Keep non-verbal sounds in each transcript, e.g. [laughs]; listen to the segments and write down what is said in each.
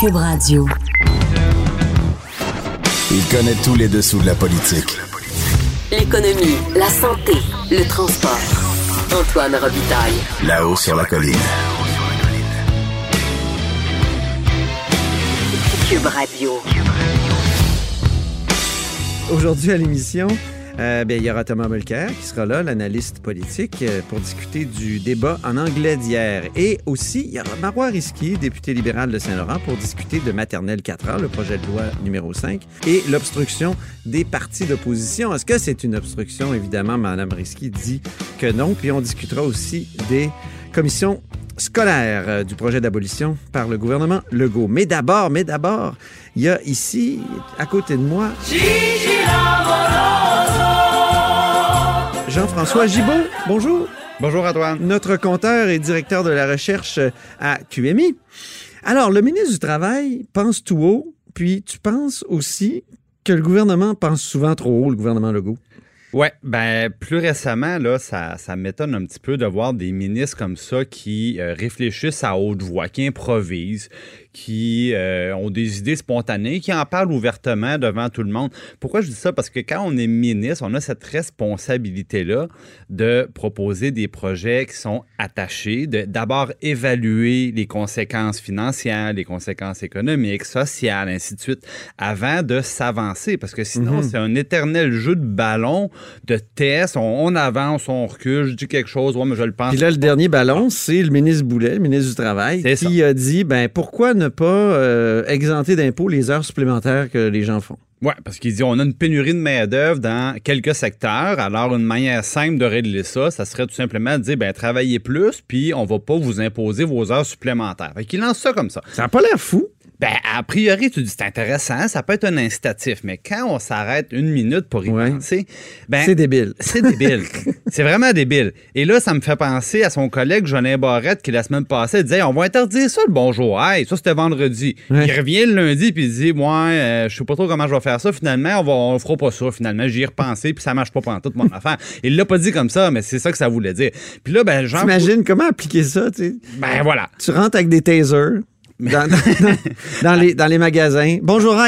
Cube Radio. Il connaît tous les dessous de la politique. L'économie, la santé, le transport. Antoine Robitaille. Là-haut sur la colline. Cube Radio. Aujourd'hui à l'émission, euh, ben, il y aura Thomas Mulcair qui sera là, l'analyste politique, euh, pour discuter du débat en anglais d'hier. Et aussi, il y aura Marois Risky, député libéral de Saint-Laurent, pour discuter de maternelle 4 ans, le projet de loi numéro 5, et l'obstruction des partis d'opposition. Est-ce que c'est une obstruction? Évidemment, Mme Risky dit que non. Puis on discutera aussi des commissions scolaires euh, du projet d'abolition par le gouvernement Legault. Mais d'abord, mais d'abord, il y a ici, à côté de moi, Jean-François Gibault. Bonjour. Bonjour Antoine. Notre compteur et directeur de la recherche à QMI. Alors, le ministre du Travail pense tout haut, puis tu penses aussi que le gouvernement pense souvent trop haut, le gouvernement Legault. Ouais, ben plus récemment, là, ça, ça m'étonne un petit peu de voir des ministres comme ça qui euh, réfléchissent à haute voix, qui improvisent, qui euh, ont des idées spontanées, qui en parlent ouvertement devant tout le monde. Pourquoi je dis ça? Parce que quand on est ministre, on a cette responsabilité-là de proposer des projets qui sont attachés, de d'abord évaluer les conséquences financières, les conséquences économiques, sociales, ainsi de suite, avant de s'avancer. Parce que sinon, Mhm. c'est un éternel jeu de ballon, de tests. On, on avance, on recule, je dis quelque chose, ouais, mais je le pense. Puis là, le dernier ballon, c'est le ministre Boulet, le ministre du Travail, qui a dit, ben pourquoi ne pas euh, exempter d'impôts les heures supplémentaires que les gens font? Oui, parce qu'il dit on a une pénurie de main-d'œuvre dans quelques secteurs. Alors, une manière simple de régler ça, ça serait tout simplement de dire ben, travaillez plus, puis on va pas vous imposer vos heures supplémentaires. Fait qu'il lance ça comme ça. Ça n'a pas l'air fou. Ben, a priori, tu dis c'est intéressant, ça peut être un incitatif, mais quand on s'arrête une minute pour y Ouais. penser, ben, C'est débile. [laughs] c'est débile. c'est vraiment débile. Et là, ça me fait penser à son collègue Jolin Barrette qui, la semaine passée, disait On va interdire ça le bonjour. Hey, ça, c'était vendredi. Ouais. Il revient le lundi puis il dit Moi, euh, je sais pas trop comment je vais faire ça. Finalement, on va, on fera pas ça. Finalement, j'y ai repensé puis ça marche pas pendant toute mon [laughs] affaire. Il l'a pas dit comme ça, mais c'est ça que ça voulait dire. Puis là, ben, Jean. T'imagines comment appliquer ça, tu sais? Ben voilà. Tu rentres avec des tasers dans, dans- dans- dans les, dans les magasins. Bonjour.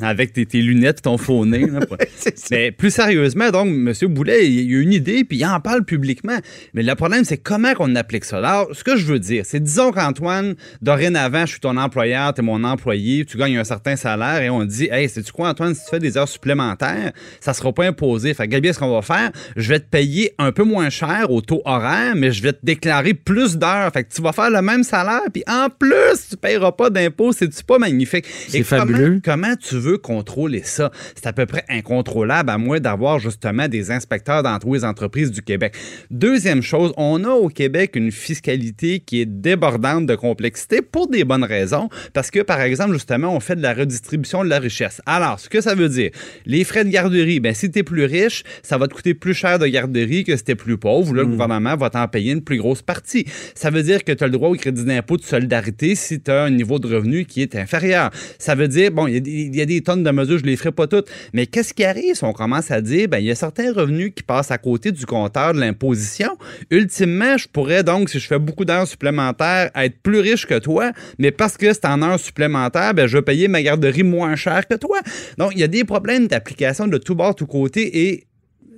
Avec tes, tes lunettes, ton faux nez. là. [laughs] Mais plus sérieusement, donc, M. Boulet, il il a une idée, puis il en parle publiquement. Mais le problème, c'est comment qu'on applique ça? Alors, ce que je veux dire, c'est disons qu'Antoine, dorénavant, je suis ton employeur, tu es mon employé, tu gagnes un certain salaire, et on dit, hey, sais-tu quoi, Antoine, si tu fais des heures supplémentaires, ça sera pas imposé. Fait que, Gabriel, ce qu'on va faire, je vais te payer un peu moins cher au taux horaire, mais je vais te déclarer plus d'heures. Fait que tu vas faire le même salaire, puis en plus, tu payeras pas d'impôts. C'est-tu pas magnifique? C'est comment- fabuleux. Comment tu veux contrôler ça? C'est à peu près incontrôlable à moins d'avoir justement des inspecteurs dans tous les entreprises du Québec. Deuxième chose, on a au Québec une fiscalité qui est débordante de complexité pour des bonnes raisons, parce que, par exemple, justement, on fait de la redistribution de la richesse. Alors, ce que ça veut dire, les frais de garderie, ben, si tu es plus riche, ça va te coûter plus cher de garderie que si tu es plus pauvre. Là, le gouvernement va t'en payer une plus grosse partie. Ça veut dire que tu as le droit au crédit d'impôt de solidarité si tu as un niveau de revenu qui est inférieur. Ça veut dire, bon, il y a des- tonnes de mesures, je les ferai pas toutes, mais qu'est-ce qui arrive si on commence à dire, ben, il y a certains revenus qui passent à côté du compteur de l'imposition? Ultimement, je pourrais donc, si je fais beaucoup d'heures supplémentaires, être plus riche que toi, mais parce que c'est en heures supplémentaires, ben, je vais payer ma garderie moins cher que toi. Donc, il y a des problèmes d'application de tout bord, tout côté et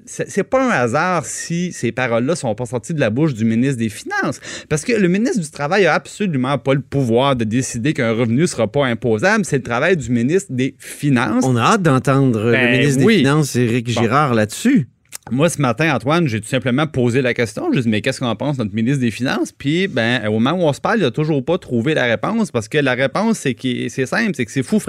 c'est pas un hasard si ces paroles-là sont pas sorties de la bouche du ministre des Finances. Parce que le ministre du Travail a absolument pas le pouvoir de décider qu'un revenu sera pas imposable. C'est le travail du ministre des Finances. On a hâte d'entendre Ben le ministre oui. des Finances, Éric Bon. Girard, là-dessus. Moi, ce matin, Antoine, j'ai tout simplement posé la question. Je dit, mais qu'est-ce qu'on pense, notre ministre des Finances? Puis, ben, au moment où on se parle, il n'a toujours pas trouvé la réponse parce que la réponse, c'est que c'est simple, c'est que c'est fou.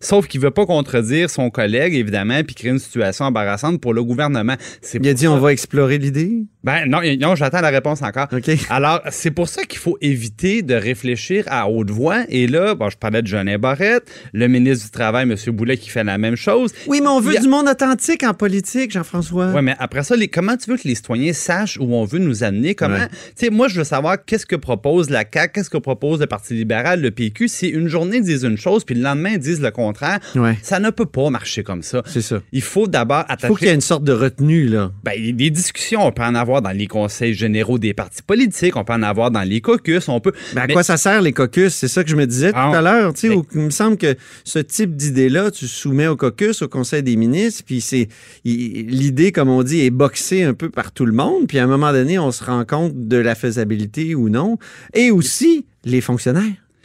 Sauf qu'il ne veut pas contredire son collègue, évidemment, puis créer une situation embarrassante pour le gouvernement. Il a dit ça- on va explorer l'idée. Ben, non, non j'attends la réponse encore. [laughs] Alors, c'est pour ça qu'il faut éviter de réfléchir à haute voix. Et là, bon, je parlais de Jeannet Barrette, le ministre du Travail, M. Boulet, qui fait la même chose. Oui, mais on veut a- du monde authentique en politique, Jean-François. Oui, mais après ça, les, comment tu veux que les citoyens sachent où on veut nous amener? Comment? Ouais. Tu sais, moi, je veux savoir qu'est-ce que propose la CAQ, qu'est-ce que propose le Parti libéral, le PQ. Si une journée ils disent une chose, puis le lendemain ils disent le contraire, Ouais. ça ne peut pas marcher comme ça. C'est ça. Il faut d'abord Il faut qu'il y ait attacher. une sorte de retenue, là. Ben, des discussions, on peut en avoir avoir dans les conseils généraux des partis politiques, on peut en avoir dans les caucus, on peut. Mais à Mais- quoi ça sert, les caucus? C'est ça que je me disais tout Ah, à l'heure. tu sais, mais- Il me semble que ce type d'idée-là, tu soumets au caucus, au Conseil des ministres, puis c'est l'idée, comme on dit, est boxée un peu par tout le monde, puis à un moment donné, on se rend compte de la faisabilité ou non. Et aussi, les fonctionnaires.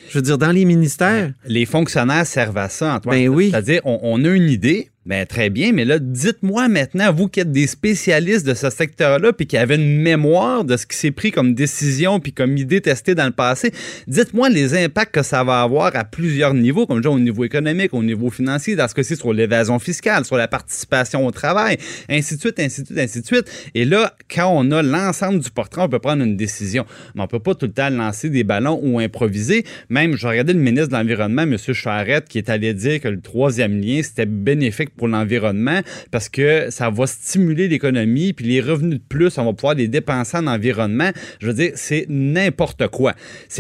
Je veux dire, dans les ministères. Les fonctionnaires servent à ça, Antoine. Ben oui. C'est-à-dire, on, on a une idée, ben très bien, mais là, dites-moi maintenant, vous qui êtes des spécialistes de ce secteur-là, puis qui avez une mémoire de ce qui s'est pris comme décision, puis comme idée testée dans le passé, dites-moi les impacts que ça va avoir à plusieurs niveaux, comme déjà au niveau économique, au niveau financier, dans ce cas-ci sur l'évasion fiscale, sur la participation au travail, ainsi de suite, ainsi de suite, ainsi de suite. Et là, quand on a l'ensemble du portrait, on peut prendre une décision. Mais on peut pas tout le temps lancer des ballons ou improviser. Même, je regardais le ministre de l'Environnement, M. Charette, qui est allé dire que le troisième lien, c'était bénéfique pour l'environnement parce que ça va stimuler l'économie, puis les revenus de plus, on va pouvoir les dépenser en environnement. Je veux dire, c'est n'importe quoi.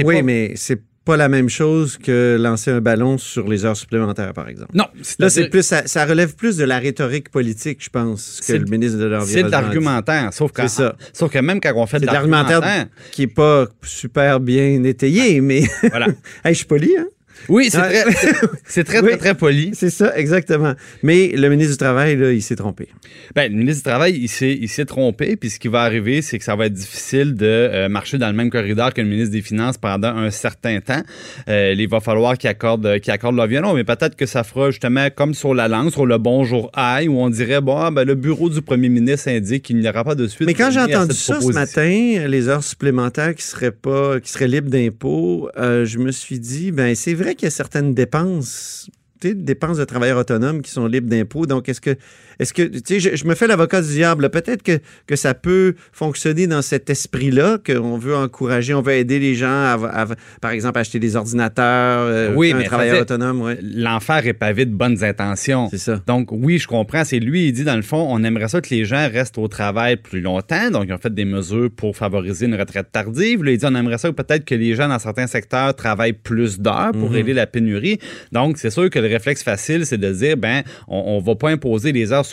Oui, pas- mais c'est pas la même chose que lancer un ballon sur les heures supplémentaires, par exemple. Non, Là, c'est plus, ça, ça relève plus de la rhétorique politique, je pense, que C'est- le ministre de l'Environnement. C'est de l'argumentaire. Sauf, ça. sauf que même quand on fait de l'argumentaire qui est pas super bien étayé, mais voilà. [laughs] Hey, je suis poli, hein? Oui, c'est très, [laughs] c'est très, Oui. très, très poli. C'est ça, exactement. Mais le ministre du Travail, là, il s'est trompé. Ben, le ministre du Travail, il s'est, il s'est trompé, puis ce qui va arriver, c'est que ça va être difficile de euh, marcher dans le même corridor que le ministre des Finances pendant un certain temps. Euh, il va falloir qu'il accorde, qu'il accorde le violon, mais peut-être que ça fera justement comme sur la langue, sur le bonjour aïe, où on dirait, bon, ah, ben, le bureau du premier ministre indique qu'il n'y aura pas de suite. Mais quand j'ai entendu ça ce matin, les heures supplémentaires qui seraient pas, qui seraient libres d'impôts, euh, je me suis dit, ben c'est vrai qu'il y a certaines dépenses, dépenses de travailleurs autonomes qui sont libres d'impôts. Donc est-ce que, est-ce que, tu sais, je, je me fais l'avocat du diable. Peut-être que, que ça peut fonctionner dans cet esprit-là, qu'on veut encourager, on veut aider les gens à, à- par exemple, acheter des ordinateurs, euh, Oui, un mais travailleur autonome, ouais. L'enfer est pavé de bonnes intentions. C'est ça. Donc, oui, je comprends. C'est lui, il dit, dans le fond, on aimerait ça que les gens restent au travail plus longtemps. Donc, ils ont fait des mesures pour favoriser une retraite tardive. Là, il dit, on aimerait ça peut-être que les gens dans certains secteurs travaillent plus d'heures pour aider la pénurie. Donc, c'est sûr que le réflexe facile, c'est de dire, ben, on, on va pas imposer les heures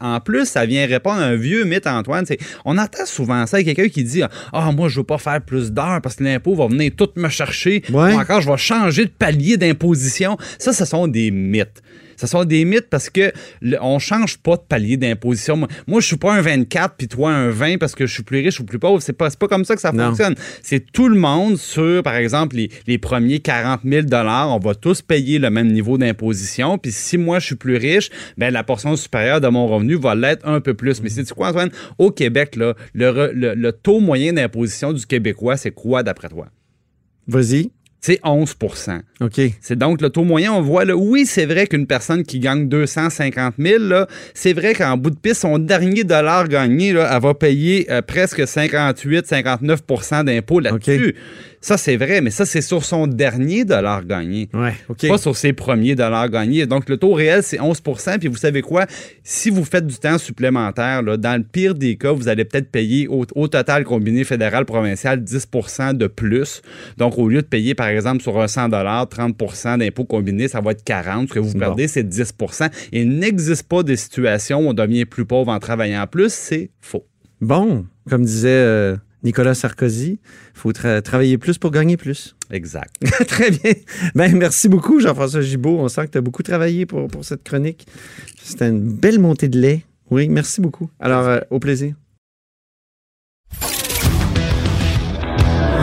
En plus, ça vient répondre à un vieux mythe, Antoine. On entend souvent ça. Il y a quelqu'un qui dit, ah, moi, je veux pas faire plus d'heures parce que l'impôt va venir tout me chercher. Ouais. Ou encore, je vais changer de palier d'imposition. Ça, ce sont des mythes. Ce sont des mythes parce que le- on change pas de palier d'imposition. Moi, moi, je suis pas un 24 puis toi un 20 parce que je suis plus riche ou plus pauvre. C'est pas, pas comme ça que ça Non. fonctionne. C'est tout le monde sur, par exemple, les, les premiers 40 000 On va tous payer le même niveau d'imposition. Puis si moi, je suis plus riche, ben la portion supérieure de mon revenu va l'être un peu plus. Mais c'est quoi, Antoine? Au Québec, là, le, re- le- le taux moyen d'imposition du Québécois, c'est quoi d'après toi? Vas-y. C'est 11% OK. c'est donc le taux moyen. On voit, là, oui, c'est vrai qu'une personne qui gagne 250 000, là, c'est vrai qu'en bout de piste, son dernier dollar gagné, là, elle va payer euh, presque 58-59% d'impôts là-dessus. Ça, c'est vrai, mais ça, c'est sur son dernier dollar gagné. Ouais. Pas sur ses premiers dollars gagnés. Donc, le taux réel, c'est 11 Puis, vous savez quoi? Si vous faites du temps supplémentaire, là, dans le pire des cas, vous allez peut-être payer au, au total combiné fédéral-provincial 10 de plus. Donc, au lieu de payer, par exemple, sur un 100 30% d'impôts combinés, ça va être 40. Ce que vous Bon. perdez, c'est 10 Il n'existe pas de situation où on devient plus pauvre en travaillant plus. C'est faux. Bon, comme disait euh, Nicolas Sarkozy, il faut tra- travailler plus pour gagner plus. Exact. [laughs] Très bien. Ben, merci beaucoup, Jean-François Gibault. On sent que tu as beaucoup travaillé pour, pour cette chronique. C'était une belle montée de lait. Oui, merci beaucoup. Alors, euh, au plaisir.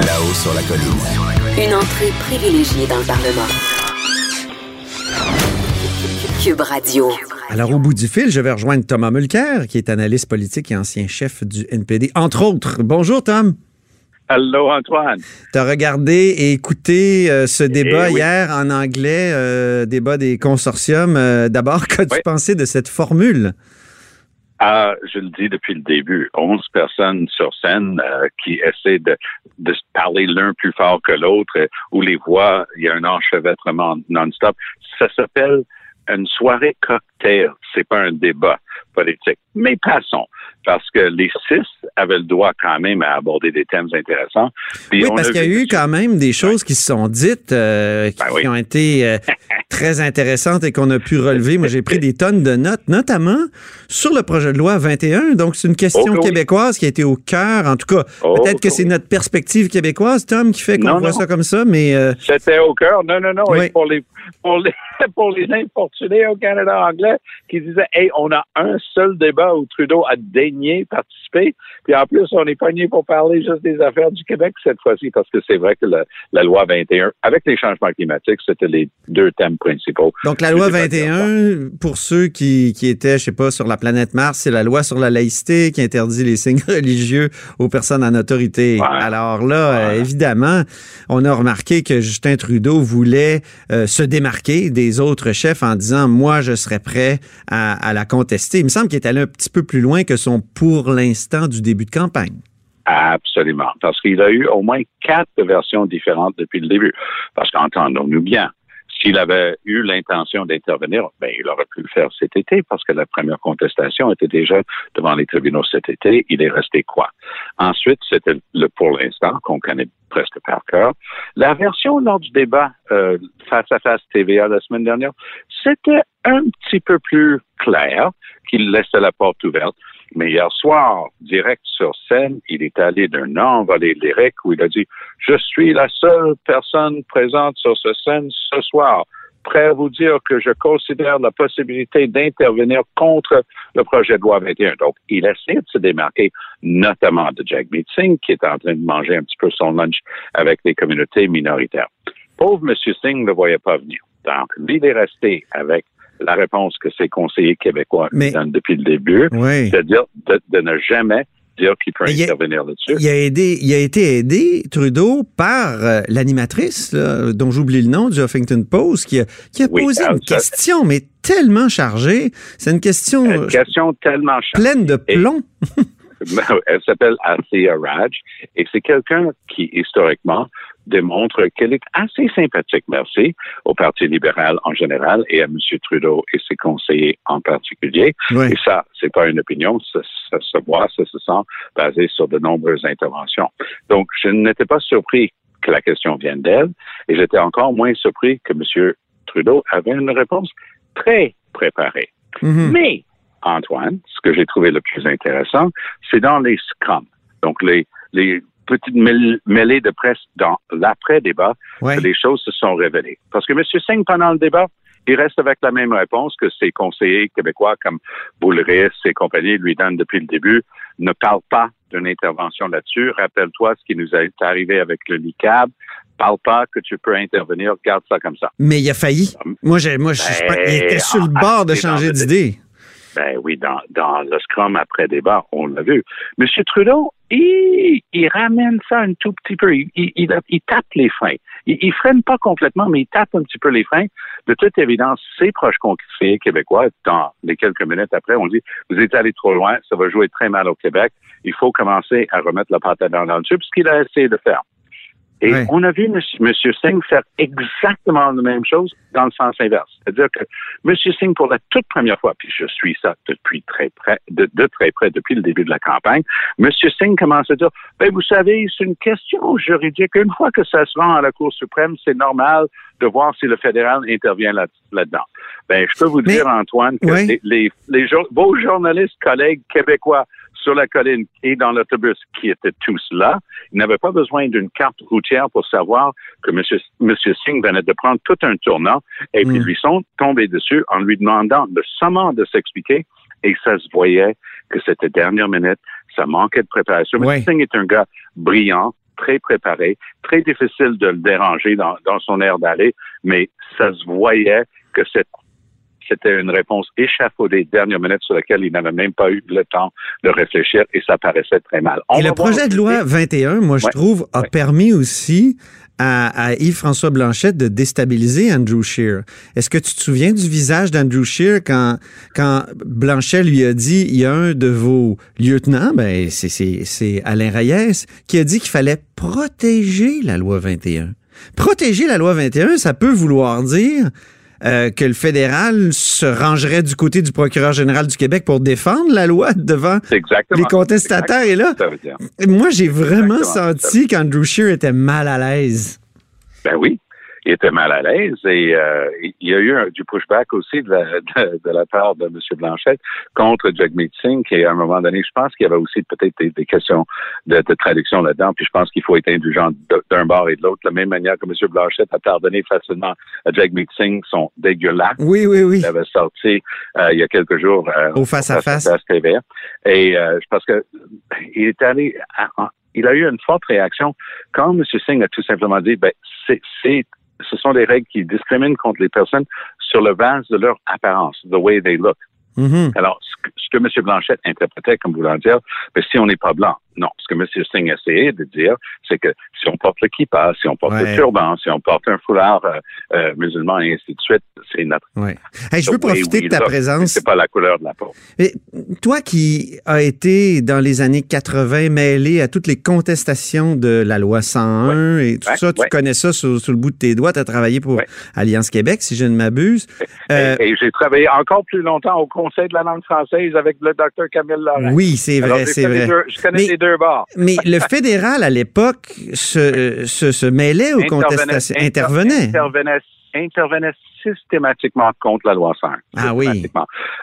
Là-haut sur la colline. Une entrée privilégiée dans le Parlement. Cube Radio. Alors, au bout du fil, je vais rejoindre Thomas Mulcair, qui est analyste politique et ancien chef du NPD, entre autres. Bonjour, Tom. Allô, Antoine. Tu as regardé et écouté euh, ce débat Eh oui. hier en anglais, euh, débat des consortiums. Euh, D'abord, [laughs] qu'as-tu Oui. pensé de cette formule? Ah, je le dis depuis le début, 11 personnes sur scène euh, qui essaient de, parler l'un plus fort que l'autre, euh, où les voix, il y a un enchevêtrement non-stop. Ça s'appelle une soirée cocktail. C'est pas un débat politique. Mais passons, parce que les six avaient le droit quand même à aborder des thèmes intéressants. Puis Oui, on parce qu'il y a eu quand même des choses qui se sont dites, euh, qui, Ben oui. qui ont été, euh, [laughs] très intéressantes et qu'on a pu relever. Moi, j'ai pris des tonnes de notes, notamment sur le projet de loi 21. Donc, c'est une question Oh, québécoise qui a été au cœur. En tout cas, Oh, peut-être que c'est notre perspective québécoise, Tom, qui fait qu'on voit non. ça comme ça, mais euh, C'était au cœur. Non, non, non. Oui. Et pour les, pour les, [laughs] pour les infortunés au Canada anglais qui disaient, hey, on a un seul débat où Trudeau a daigné participer. Puis en plus, on est pogné pour parler juste des affaires du Québec cette fois-ci parce que c'est vrai que la, la loi 21, avec les changements climatiques, c'était les deux thèmes principaux. Donc, la loi Je sais pas 21, pour ceux qui, qui étaient, je sais pas, sur la planète Mars, c'est la loi sur la laïcité qui interdit les signes [laughs] religieux aux personnes en autorité. Ouais. Alors là, euh, Ouais. évidemment, on a remarqué que Justin Trudeau voulait euh, se démarquer des autres chefs en disant, moi, je serais prêt à, à la contester. Il me semble qu'il est allé un petit peu plus loin que son pour l'instant du début de campagne. Absolument. Parce qu'il a eu au moins quatre versions différentes depuis le début. Parce qu'entendons-nous bien, s'il avait eu l'intention d'intervenir, ben, il aurait pu le faire cet été parce que la première contestation était déjà devant les tribunaux cet été. Il est resté quoi? Ensuite, c'était le pour l'instant qu'on connaît presque par cœur. La version lors du débat euh, face à face TVA la semaine dernière, c'était un petit peu plus clair qu'il laissait la porte ouverte. Mais hier soir, direct sur scène, il est allé d'un envolé lyrique où il a dit Je suis la seule personne présente sur ce scène ce soir, prêt à vous dire que je considère la possibilité d'intervenir contre le projet de loi 21. Donc, il essaie de se démarquer, notamment de Jack Singh, qui est en train de manger un petit peu son lunch avec les communautés minoritaires. Pauvre M. Singh ne voyait pas venir. Donc, lui, il est resté avec la réponse que ses conseillers québécois Mais- donnent depuis le début, Oui. c'est-à-dire de, de ne jamais dire qu'il peut il intervenir là-dessus. Il a, aidé, il a été aidé, Trudeau, par euh, l'animatrice, dont j'oublie le nom, du Huffington Post, qui a, qui a Oui, posé une ça- question, mais tellement chargée. C'est une question Une question tellement chère. pleine de Et- plomb. [laughs] [laughs] Elle s'appelle Athea Raj et c'est quelqu'un qui, historiquement, démontre qu'elle est assez sympathique, merci, au Parti libéral en général et à M. Trudeau et ses conseillers en particulier. Oui. Et ça, c'est pas une opinion, ça, ça se voit, ça se sent basé sur de nombreuses interventions. Donc, je n'étais pas surpris que la question vienne d'elle et j'étais encore moins surpris que M. Trudeau avait une réponse très préparée. Mhm. Mais, Antoine, ce que j'ai trouvé le plus intéressant, c'est dans les scrums. Donc, les, les petites mêl- mêlées de presse dans l'après-débat, Ouais. les choses se sont révélées. Parce que M. Singh, pendant le débat, il reste avec la même réponse que ses conseillers québécois comme Boulris et compagnie lui donnent depuis le début, ne parle pas d'une intervention là-dessus. Rappelle-toi ce qui nous est arrivé avec le NICAB. Parle pas que tu peux intervenir. Garde ça comme ça. Mais il a failli. Moi, j'ai, moi je, je il était sur le Ben, bord de changer d'idée. Ben oui, dans, le scrum après débat, on l'a vu. Monsieur Trudeau, il, ramène ça un tout petit peu. Il, tape les freins. Il, il freine pas complètement, mais il tape un petit peu les freins. De toute évidence, ses proches conseillers québécois, dans les quelques minutes après, on dit, vous êtes allé trop loin, ça va jouer très mal au Québec. Il faut commencer à remettre la patate dans le tube, ce qu'il a essayé de faire. Et on a vu M. Singh faire exactement la même chose dans le sens inverse. C'est-à-dire que M. Singh, pour la toute première fois, puis je suis ça depuis très près, de, de très près depuis le début de la campagne, M. Singh commence à dire, ben, vous savez, c'est une question juridique. Une fois que ça se rend à la Cour suprême, c'est normal de voir si le fédéral intervient là- là-dedans. ben, je peux vous Mais- dire, Antoine, que les, les, vos journalistes, collègues québécois sur la colline et dans l'autobus qui étaient tous là, ils n'avaient pas besoin d'une carte routière pour savoir que M. Monsieur Singh venait de prendre tout un tournant et puis Mm. lui sont tombés dessus en lui demandant le summant de s'expliquer et ça se voyait que c'était dernière minute, ça manquait de préparation. Ouais. M. Singh est un gars brillant, très préparé, très difficile de le déranger dans, dans son air d'aller, mais ça se voyait que cette c'était une réponse échafaudée dernière minute sur laquelle il n'avait même pas eu le temps de réfléchir et ça paraissait très mal. On Et le projet de loi aussi- 21, moi, je trouve, a Ouais. permis aussi à, à Yves-François Blanchette de déstabiliser Andrew Scheer. Est-ce que tu te souviens du visage d'Andrew Scheer quand, quand Blanchet lui a dit, il y a un de vos lieutenants, ben, c'est- c'est c'est Alain Reyes, qui a dit qu'il fallait protéger la loi 21. Protéger la loi 21, ça peut vouloir dire euh, que le fédéral se rangerait du côté du procureur général du Québec pour défendre la loi devant les contestataires. Et là, moi, j'ai vraiment Exactement. senti qu'Andrew Scheer était mal à l'aise. Ben oui. Il était mal à l'aise et euh, il y a eu un, du pushback aussi de la, de, la part de M. Blanchette contre Jagmeet Singh, qui à un moment donné, je pense qu'il y avait aussi peut-être des, questions de, de traduction là-dedans, puis je pense qu'il faut être indulgent d'un bord et de l'autre, de la même manière que M. Blanchette a pardonné facilement à Jagmeet Singh son dégueulasse. Oui, oui, oui. Il avait sorti euh, il y a quelques jours euh, au face-à-face. TV. Et euh, je pense que il est allé il a eu une forte réaction quand M. Singh a tout simplement dit, ben, c'est, ce sont des règles qui discriminent contre les personnes sur le base de leur apparence, the way they look. Mm-hmm. Alors, ce que, M. Blanchette interprétait comme voulant dire, ben, si on n'est pas blanc, non. Ce que M. Singh essayait de dire, c'est que si on porte le kippa, si on porte le turban, si on porte un foulard euh, euh, musulman et ainsi de suite, c'est notre. Ouais. je veux profiter de ta présence. C'est pas la couleur de la peau. Mais toi qui as été dans les années 80 mêlé à toutes les contestations de la loi 101 et tout ça, tu connais ça sur, le bout de tes doigts. Tu as travaillé pour Alliance Québec, si je ne m'abuse. Euh, et, j'ai travaillé encore plus longtemps au Conseil de la langue française avec le docteur Camille Laurent. Oui, c'est vrai, c'est vrai. je connais les deux mais le fédéral, à l'époque, se, se, mêlait aux contestations, intervenait? intervenait. systématiquement contre la loi 5. Ah oui.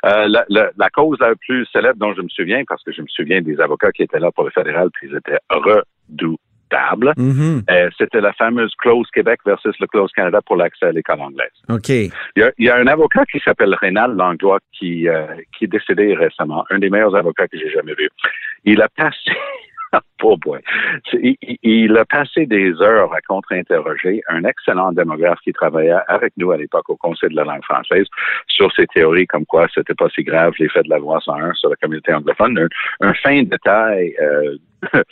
Euh, la, cause la plus célèbre dont je me souviens, parce que je me souviens des avocats qui étaient là pour le fédéral, puis ils étaient redoutables, mm-hmm. euh, c'était la fameuse clause Québec versus le clause Canada pour l'accès à l'école anglaise. OK. Il y, a, un avocat qui s'appelle Rénal Langlois qui, euh, qui est décédé récemment, un des meilleurs avocats que j'ai jamais vu. Il a passé [laughs] oh boy. Il, il, a passé des heures à contre-interroger un excellent démographe qui travaillait avec nous à l'époque au Conseil de la langue française sur ces théories comme quoi c'était pas si grave l'effet de la loi 101 sur la communauté anglophone. Un, fin détail euh, [laughs]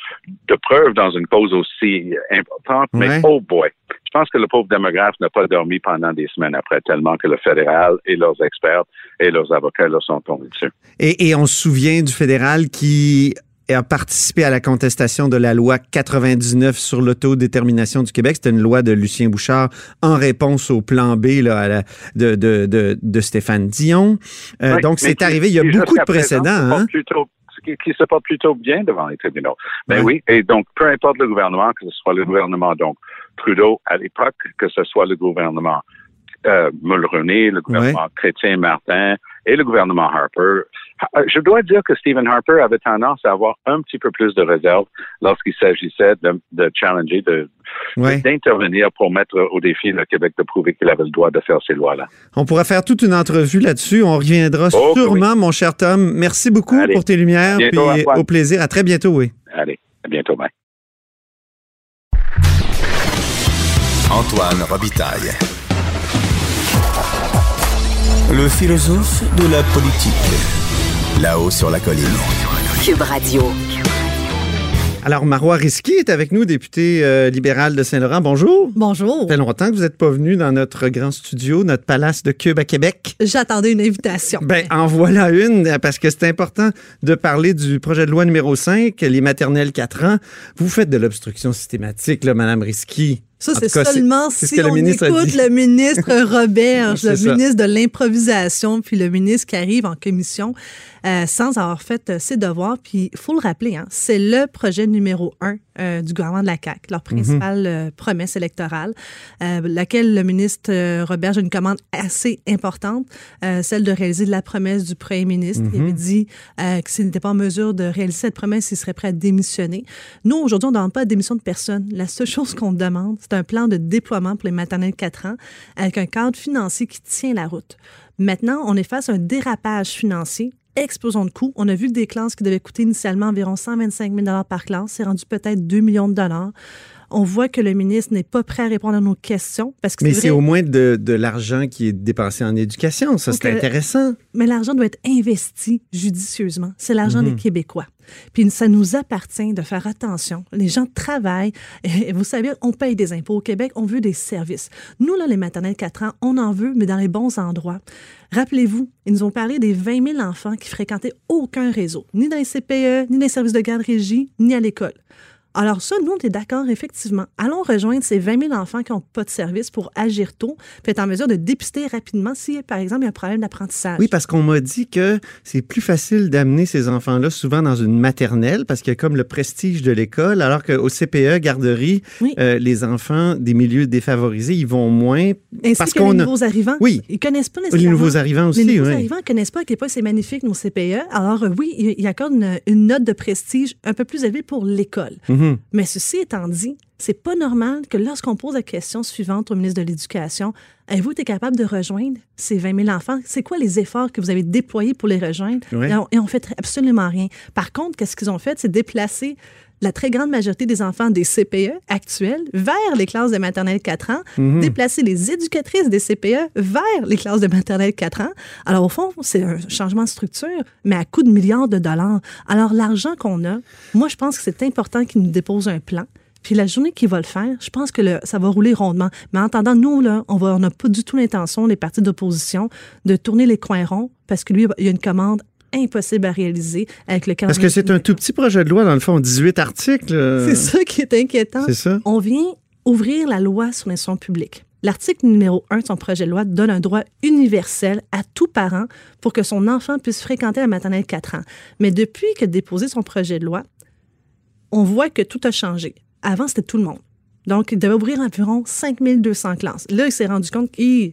de preuve dans une cause aussi importante, mais oh boy. Je pense que le pauvre démographe n'a pas dormi pendant des semaines après, tellement que le fédéral et leurs experts et leurs avocats leur sont tombés dessus. Et, et on se souvient du fédéral qui a participé à la contestation de la loi 99 sur l'autodétermination du Québec. C'était une loi de Lucien Bouchard en réponse au plan B là, de, de, de, de, Stéphane Dion. Euh, donc, c'est arrivé. Il y a beaucoup de précédents. Hein? Plutôt, qui, se porte plutôt bien devant les tribunaux. Mais ben oui, et donc, peu importe le gouvernement, que ce soit le gouvernement donc Trudeau à l'époque, que ce soit le gouvernement euh, Mulroney, le gouvernement Chrétien Martin et le gouvernement Harper, je dois dire que Stephen Harper avait tendance à avoir un petit peu plus de réserve lorsqu'il s'agissait de, challenger, de, d'intervenir pour mettre au défi le Québec de prouver qu'il avait le droit de faire ces lois-là. On pourra faire toute une entrevue là-dessus. On reviendra oh, sûrement, mon cher Tom. Merci beaucoup pour tes lumières. et au plaisir. À très bientôt, oui. Allez, à bientôt. Bye. Antoine Robitaille. Le philosophe de la politique. Là-haut sur la colline. Cube Radio. Alors, Marois Risky est avec nous, député euh, libéral de Saint-Laurent. Bonjour. Bonjour. Ça fait longtemps que vous n'êtes pas venu dans notre grand studio, notre palace de Cube à Québec. J'attendais une invitation. Ben, en voilà une, parce que c'est important de parler du projet de loi numéro 5, les maternelles 4 ans. Vous faites de l'obstruction systématique, là, Madame Risky. Ça, c'est seulement si on écoute le ministre [laughs] Roberge, le ministre de l'improvisation, puis le ministre qui arrive en commission euh, sans avoir fait euh, ses devoirs. Puis il faut le rappeler, hein, c'est le projet numéro un euh, du gouvernement de la CAQ, leur mhm. principale promesse électorale, laquelle le ministre Roberge a une commande assez importante, celle de réaliser la promesse du premier ministre. Il avait mhm. dit que s'il n'était pas en mesure de réaliser cette promesse, il serait prêt à démissionner. Nous, aujourd'hui, on ne demande pas la démission de personne. La seule chose qu'on demande, c'est un plan de déploiement pour les maternelles de 4 ans avec un cadre financier qui tient la route. Maintenant, on est face à un dérapage financier explosion de coûts. On a vu des classes qui devaient coûter initialement environ 125 000 par classe. C'est rendu peut-être 2 millions de dollars. On voit que le ministre n'est pas prêt à répondre à nos questions. Parce que mais c'est au moins de, de l'argent qui est dépensé en éducation. Ça, c'est intéressant. Mais l'argent doit être investi judicieusement. C'est l'argent des mhm. Québécois. Puis ça nous appartient de faire attention. Les gens travaillent. Et vous savez, on paye des impôts au Québec, on veut des services. Nous, là, les maternelles 4 ans, on en veut, mais dans les bons endroits. Rappelez-vous, ils nous ont parlé des 20 000 enfants qui fréquentaient aucun réseau, ni dans les CPE, ni dans les services de garde régie, ni à l'école. Alors ça, nous, on est d'accord, effectivement. Allons rejoindre ces 20 000 enfants qui n'ont pas de service pour agir tôt, puis être en mesure de dépister rapidement si, par exemple, il y a un problème d'apprentissage. Oui, parce qu'on m'a dit que c'est plus facile d'amener ces enfants-là souvent dans une maternelle parce qu'il y a comme le prestige de l'école, alors qu'au CPE, garderie, euh, les enfants des milieux défavorisés, ils vont moins. Ainsi parce que les nouveaux arrivants. Oui. Ils connaissent pas nécessairement. Les nouveaux arrivants aussi, Les nouveaux oui. arrivants ne connaissent pas à quel point c'est magnifique, nos CPE. Alors, euh, oui, ils accordent une, une, note de prestige un peu plus élevée pour l'école. Mm-hmm. Mais ceci étant dit, c'est pas normal que lorsqu'on pose la question suivante au ministre de l'Éducation, avez-vous été capable de rejoindre ces 20 000 enfants? C'est quoi les efforts que vous avez déployés pour les rejoindre? Oui. Et, on, et on fait absolument rien. Par contre, qu'est-ce qu'ils ont fait? C'est déplacer la très grande majorité des enfants des CPE actuels vers les classes de maternelle 4 ans, Mhm. déplacer les éducatrices des CPE vers les classes de maternelle 4 ans. Alors, au fond, c'est un changement de structure, mais à coût de milliards de dollars. Alors, l'argent qu'on a, moi, je pense que c'est important qu'ils nous déposent un plan. Puis la journée qu'il va le faire, je pense que le- ça va rouler rondement. Mais en attendant, nous, là, on n'a pas du tout l'intention, les partis d'opposition, de tourner les coins ronds parce que lui, il y a une commande impossible à réaliser avec le Parce que c'est un tout petit projet de loi, dans le fond, 18 articles. euh, C'est ça qui est inquiétant. C'est ça. On vient ouvrir la loi sur l'instruction publique. L'article numéro 1 de son projet de loi donne un droit universel à tout parent pour que son enfant puisse fréquenter la maternelle 4 ans. Mais depuis que déposé son projet de loi, on voit que tout a changé. Avant, c'était tout le monde. Donc, il devait ouvrir environ 5200 classes. Là, il s'est rendu compte qu'il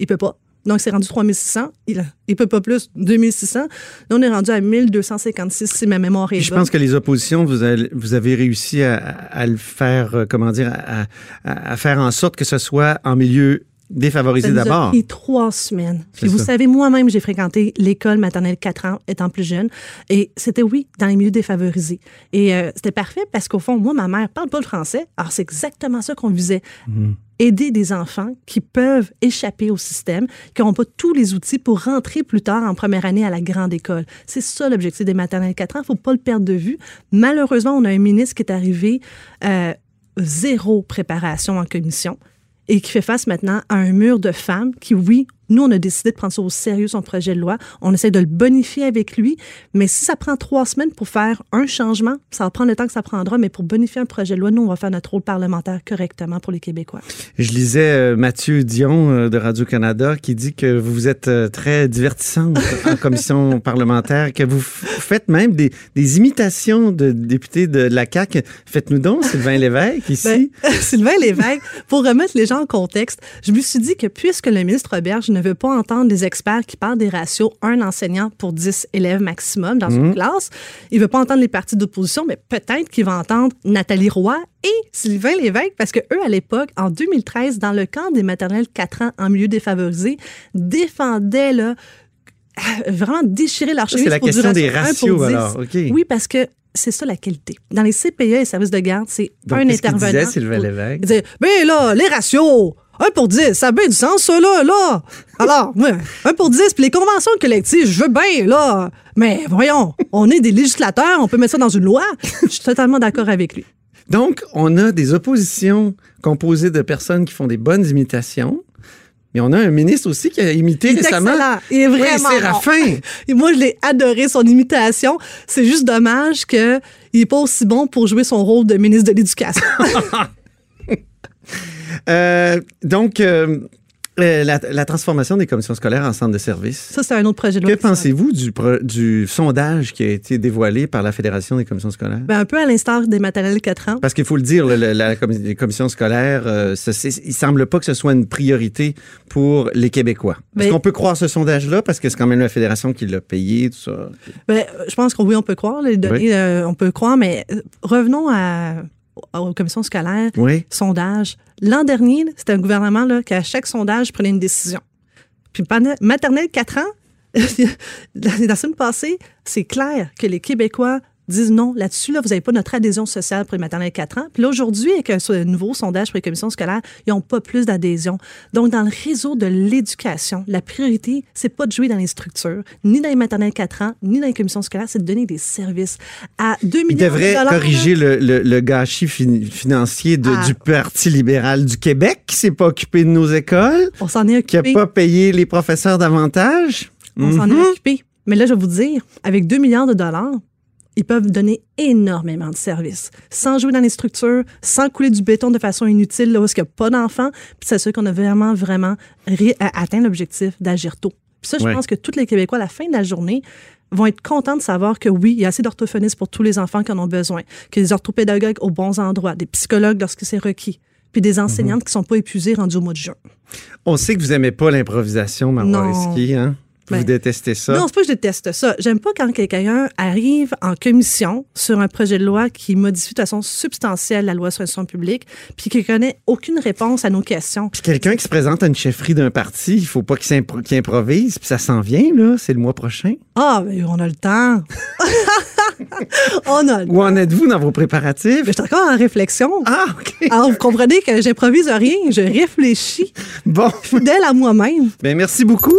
ne peut pas. Donc, c'est rendu 3600. Il ne peut pas plus, 2600. Là, on est rendu à 1256, si ma mémoire est Puis je bonne. pense que les oppositions, vous avez, vous avez réussi à, à le faire, euh, comment dire, à, faire en sorte que ce soit en milieu défavorisé d'abord. pris trois semaines. Puis vous ça. savez, moi-même, j'ai fréquenté l'école maternelle 4 ans étant plus jeune. Et c'était, oui, dans les milieux défavorisés. Et euh, c'était parfait parce qu'au fond, moi, ma mère parle pas le français. Alors, c'est exactement ça qu'on visait. Mhm. Aider des enfants qui peuvent échapper au système, qui n'ont pas tous les outils pour rentrer plus tard en première année à la grande école. C'est ça l'objectif des maternelles 4 ans. Il faut pas le perdre de vue. Malheureusement, on a un ministre qui est arrivé euh, zéro préparation en commission et qui fait face maintenant à un mur de femmes qui, oui, nous, on a décidé de prendre ça au sérieux, son projet de loi. On essaie de le bonifier avec lui. Mais si ça prend trois semaines pour faire un changement, ça va prendre le temps que ça prendra. Mais pour bonifier un projet de loi, nous, on va faire notre rôle parlementaire correctement pour les Québécois. Je lisais euh, Mathieu Dion euh, de Radio-Canada qui dit que vous êtes euh, très divertissante en [laughs] commission parlementaire, que vous faites même des, des imitations de députés de la CAQ. Faites-nous donc, Sylvain Lévesque, ici. Ben, [laughs] Sylvain Lévesque, pour remettre les gens en contexte, je me suis dit que puisque le ministre Roberge ne veut pas entendre des experts qui parlent des ratios un enseignant pour 10 élèves maximum dans une classe, il veut pas entendre les partis d'opposition, mais peut-être qu'il va entendre Nathalie Roy et Sylvain Lévesque, parce que eux, à l'époque, en 2013, dans le camp des maternelles 4 ans en milieu défavorisé, défendaient là, euh, vraiment déchirer leur chemise c'est la pour question des ratios, 10. alors. Oui, parce que c'est ça la qualité. Dans les CPE et services de garde, c'est un intervenant. disait, Sylvain Lévesque? Il disait, ben là, les ratios, 1 pour 10, ça a bien du sens, ça, là, là. Alors, ouais, 1 pour 10, puis les conventions collectives, je veux bien, là. Mais voyons, on est des législateurs, on peut mettre ça dans une loi. Je suis totalement d'accord avec lui. Donc, on a des oppositions composées de personnes qui font des bonnes imitations. Mais on a un ministre aussi qui a imité Il est récemment. excellent. Il est Oui, vraiment Séraphin. [laughs] Et moi, je l'ai adoré, son imitation. C'est juste dommage qu'il n'est pas aussi bon pour jouer son rôle de ministre de l'Éducation. [laughs] Euh, donc, euh, euh, la, la transformation des commissions scolaires en centres de services. Ça, c'est un autre projet de loi. Que pensez-vous du, sondage qui a été dévoilé par la Fédération des commissions scolaires? Ben, un peu à l'instar des maternelles 4 ans. Parce qu'il faut le dire, le- la, les commissions scolaires, euh, ce- il semble pas que ce soit une priorité pour les Québécois. Est-ce Mais- qu'on peut croire ce sondage-là? Parce que c'est quand même la Fédération qui l'a payé, tout ça. Ben, je pense que oui, on peut croire. Les données, Oui. euh, on peut croire, mais revenons à, aux commissions scolaires. Oui. Sondage. L'an dernier, c'était un gouvernement là, qui, à chaque sondage, prenait une décision. Puis maternelle 4 ans, [laughs] la semaine passée, c'est clair que les Québécois disent non là-dessus, là, vous n'avez pas notre adhésion sociale pour les maternelles 4 ans. Puis là, aujourd'hui, avec un, un nouveau sondage pour les commissions scolaires, ils n'ont pas plus d'adhésion. Donc, dans le réseau de l'éducation, la priorité, c'est pas de jouer dans les structures, ni dans les maternelles 4 ans, ni dans les commissions scolaires, c'est de donner des services à 2 millions Il de dollars, là. corriger le, le- le gâchis fin- financier de- Ah. du Parti libéral du Québec qui s'est pas occupé de nos écoles, On s'en est qui a occupé. pas payé les professeurs davantage. On s'en Mhm. est occupé. Mais là, je vais vous dire, avec 2 milliards de dollars, ils peuvent donner énormément de services, sans jouer dans les structures, sans couler du béton de façon inutile là où il n'y a pas d'enfants, puis s'assurer qu'on a vraiment, vraiment atteint l'objectif d'agir tôt. Puis ça, je pense que tous les Québécois, à la fin de la journée, vont être contents de savoir que oui, il y a assez d'orthophonistes pour tous les enfants qui en ont besoin, que des orthopédagogues aux bons endroits, des psychologues lorsque c'est requis, puis des enseignantes mhm. qui ne sont pas épuisées rendues au mois de juin. On sait que vous n'aimez pas l'improvisation, Marois hein? Vous ben, détestez ça? Non, c'est pas que je déteste ça. J'aime pas quand quelqu'un arrive en commission sur un projet de loi qui modifie de façon substantielle la loi sur l'instruction publique, puis qui connaît aucune réponse à nos questions. Puis quelqu'un qui se présente à une chefferie d'un parti, il faut pas qu'il improvise, puis ça s'en vient, là. C'est le mois prochain. Ah, mais on a le temps. [laughs] on a Où en êtes-vous dans vos préparatifs? Je suis encore en réflexion. Ah, OK. Alors, vous comprenez que j'improvise rien, je réfléchis. Bon. Fidèle à moi-même. Bien, merci beaucoup.